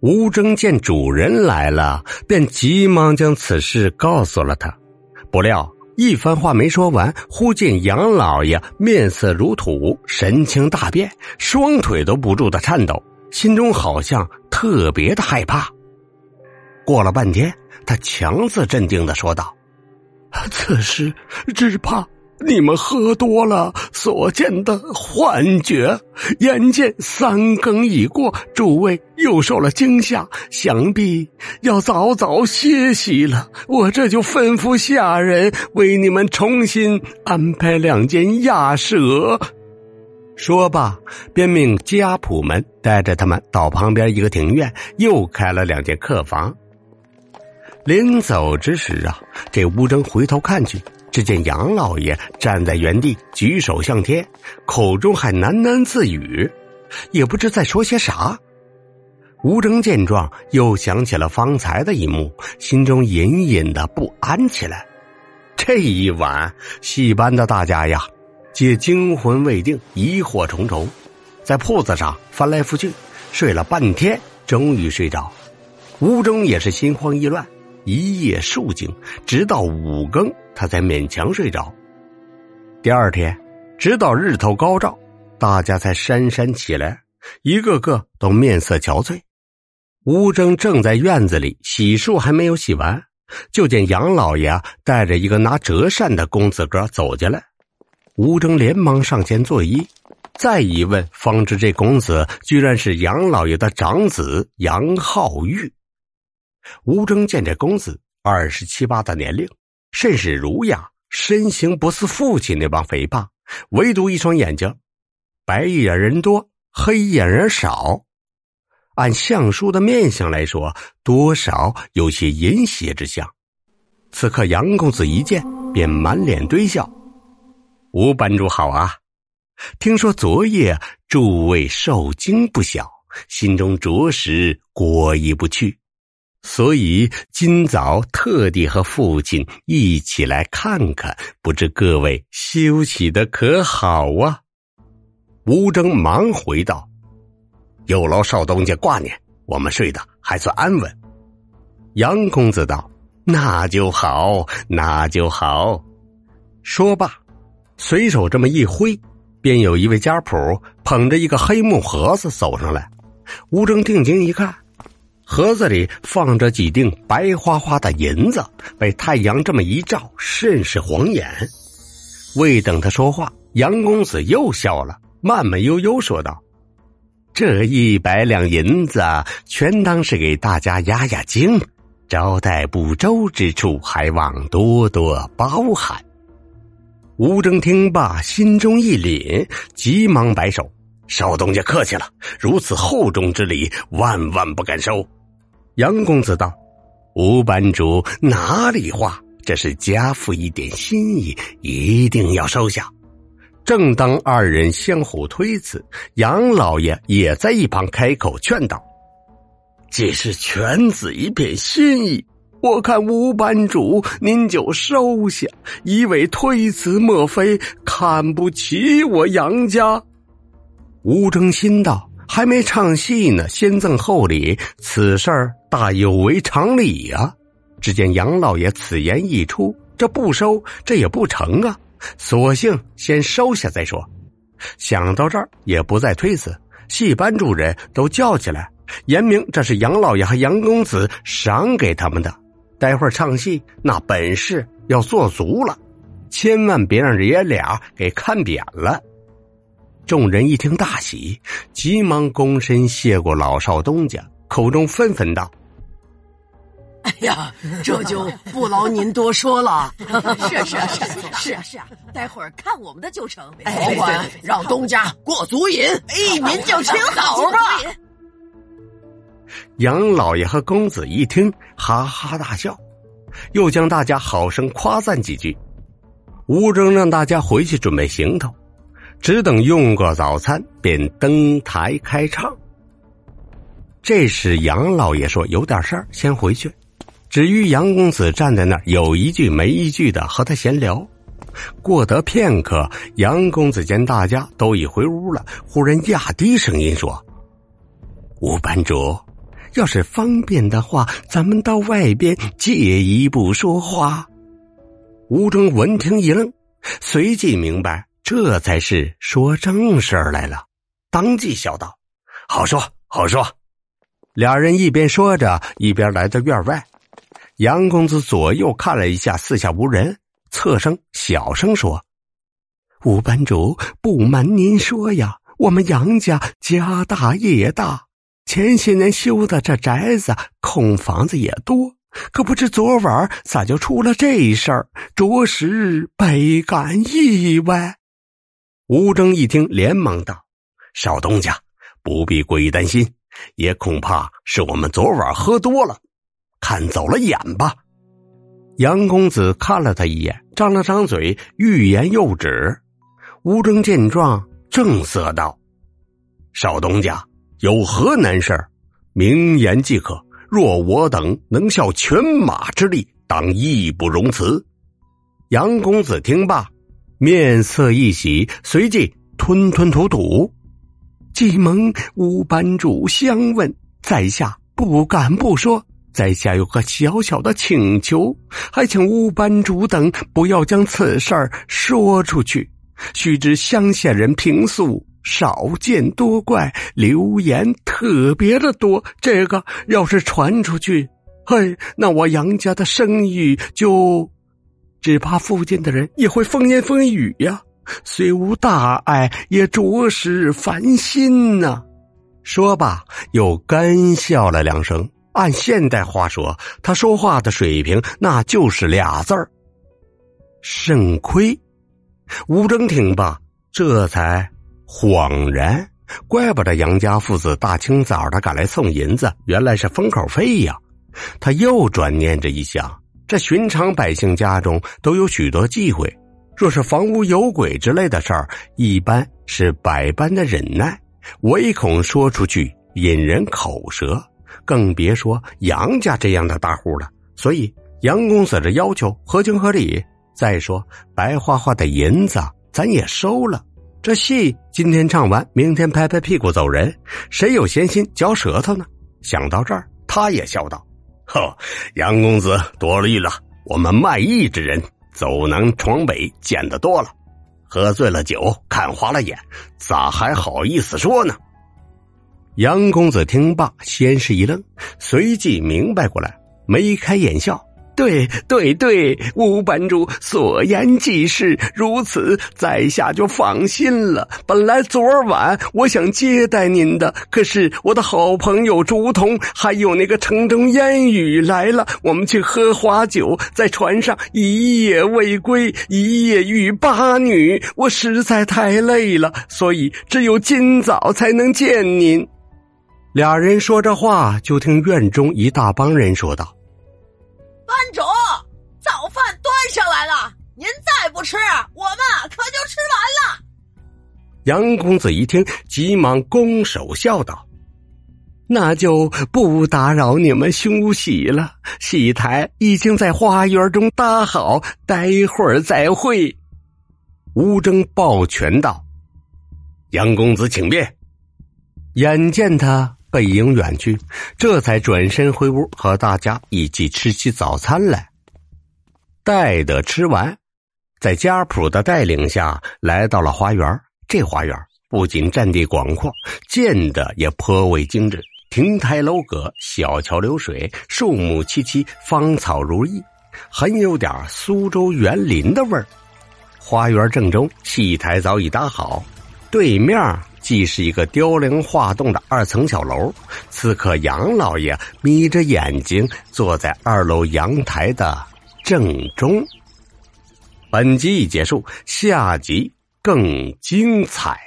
吴征见主人来了，便急忙将此事告诉了他。不料一番话没说完，忽见杨老爷面色如土，神情大变，双腿都不住的颤抖，心中好像特别的害怕。过了半天，他强自镇定的说道：“此时只怕……”你们喝多了所见的幻觉，眼见三更已过，诸位又受了惊吓，想必要早早歇息了。我这就吩咐下人为你们重新安排两间亚舍。说罢，便命家仆们带着他们到旁边一个庭院，又开了两间客房。临走之时啊，这吴征回头看去。只见杨老爷站在原地，举手向天，口中还喃喃自语，也不知在说些啥。吴征见状，又想起了方才的一幕，心中隐隐的不安起来。这一晚，戏班的大家呀，皆惊魂未定，疑惑重重，在铺子上翻来覆去，睡了半天，终于睡着。吴征也是心慌意乱。一夜数惊，直到五更，他才勉强睡着。第二天，直到日头高照，大家才姗姗起来，一个个都面色憔悴。吴征正在院子里洗漱，还没有洗完，就见杨老爷带着一个拿折扇的公子哥走进来。吴征连忙上前作揖，再一问，方知这公子居然是杨老爷的长子杨浩玉。吴征见这公子二十七八的年龄，甚是儒雅，身形不似父亲那帮肥胖，唯独一双眼睛，白眼人多，黑眼人少。按相书的面相来说，多少有些淫邪之相。此刻杨公子一见，便满脸堆笑：“吴班主好啊！听说昨夜诸位受惊不小，心中着实过意不去。”所以今早特地和父亲一起来看看，不知各位休息的可好啊？吴征忙回道：“有劳少东家挂念，我们睡得还算安稳。”杨公子道：“那就好，那就好。”说罢，随手这么一挥，便有一位家仆捧着一个黑木盒子走上来。吴征定睛一看。盒子里放着几锭白花花的银子，被太阳这么一照，甚是晃眼。未等他说话，杨公子又笑了，慢慢悠悠说道：“这一百两银子，全当是给大家压压惊，招待不周之处，还望多多包涵。”吴征听罢，心中一凛，急忙摆手：“少东家客气了，如此厚重之礼，万万不敢收。”杨公子道：“吴班主哪里话？这是家父一点心意，一定要收下。”正当二人相互推辞，杨老爷也在一旁开口劝道：“既是犬子一片心意，我看吴班主您就收下。一味推辞，莫非看不起我杨家？”吴征心道。还没唱戏呢，先赠厚礼，此事儿大有违常理呀。只见杨老爷此言一出，这不收这也不成啊，索性先收下再说。想到这儿，也不再推辞，戏班主人都叫起来，言明这是杨老爷和杨公子赏给他们的。待会儿唱戏，那本事要做足了，千万别让爷俩给看扁了。众人一听大喜，急忙躬身谢过老少东家，口中纷纷道：“哎呀，这就不劳您多说了。是是是是啊 是啊，待会儿看我们的就成。保管让东家过足瘾，哎，您就请好吧。”杨老爷和公子一听，哈哈大笑，又将大家好生夸赞几句。吴征让大家回去准备行头。只等用过早餐，便登台开唱。这时杨老爷说：“有点事儿，先回去。”至于杨公子站在那儿，有一句没一句的和他闲聊。过得片刻，杨公子见大家都已回屋了，忽然压低声音说：“吴班主，要是方便的话，咱们到外边借一步说话。吴征闻听一愣，随即明白这才是说正事儿来了，当即笑道：“好说好说。”俩人一边说着，一边来到院外。杨公子左右看了一下，四下无人，侧声小声说：“吴班主，不瞒您说呀，我们杨家家大业大，前些年修的这宅子，空房子也多。可不知昨晚咋就出了这事儿，着实倍感意外。”吴征一听，连忙道：“少东家，不必过于担心，也恐怕是我们昨晚喝多了。”看走了眼吧，杨公子看了他一眼，张了张嘴，欲言又止。吴征见状，正色道：“少东家有何难事明言即可。若我等能效犬马之力，当义不容辞。”杨公子听罢，面色一喜，随即吞吞吐吐：“既蒙吴班主相问，在下不敢不说。”在下有个小小的请求，还请吴班主等不要将此事儿说出去。须知乡下人平素少见多怪，流言特别的多。这个要是传出去，嘿，那我杨家的声誉就……只怕附近的人也会风言风语呀。虽无大碍，也着实烦心呐。说罢，又干笑了两声。按现代话说，他说话的水平那就是俩字儿：肾亏。吴征听罢，这才恍然，怪不得杨家父子大清早的赶来送银子，原来是封口费呀。他又转念着一想，这寻常百姓家中都有许多忌讳，若是房屋有鬼之类的事儿，一般是百般的忍耐，唯恐说出去引人口舌。更别说杨家这样的大户了，所以杨公子这要求合情合理。再说白花花的银子咱也收了，这戏今天唱完，明天拍拍屁股走人，谁有闲心嚼舌头呢？想到这儿，他也笑道：“呵，杨公子多虑了，我们卖艺之人走南闯北见得多了，喝醉了酒看花了眼，咋还好意思说呢？”杨公子听罢，先是一愣，随即明白过来，眉开眼笑：“对对对，吴班主所言极是，如此，在下就放心了。本来昨晚我想接待您的，可是我的好朋友竹筒还有那个城中烟雨来了，我们去喝花酒，在船上一夜未归，一夜遇八女，我实在太累了，所以只有今早才能见您。”俩人说着话，就听院中一大帮人说道：“不吃，我们可就吃完了。”杨公子一听，急忙拱手笑道：“那就不打扰你们休息了，戏台已经在花园中搭好，待会儿再会。”吴征抱拳道：“杨公子请便。”眼见他。背影远去，这才转身回屋，和大家一起吃起早餐来。待得吃完，在家谱的带领下来到了花园。这花园不仅占地广阔，建的也颇为精致，亭台楼阁，小桥流水，树木萋萋，芳草如意，很有点苏州园林的味儿。花园正中，戏台早已搭好，对面。既是一个雕梁画栋的二层小楼，此刻杨老爷眯着眼睛坐在二楼阳台的正中。本集已结束，下集更精彩。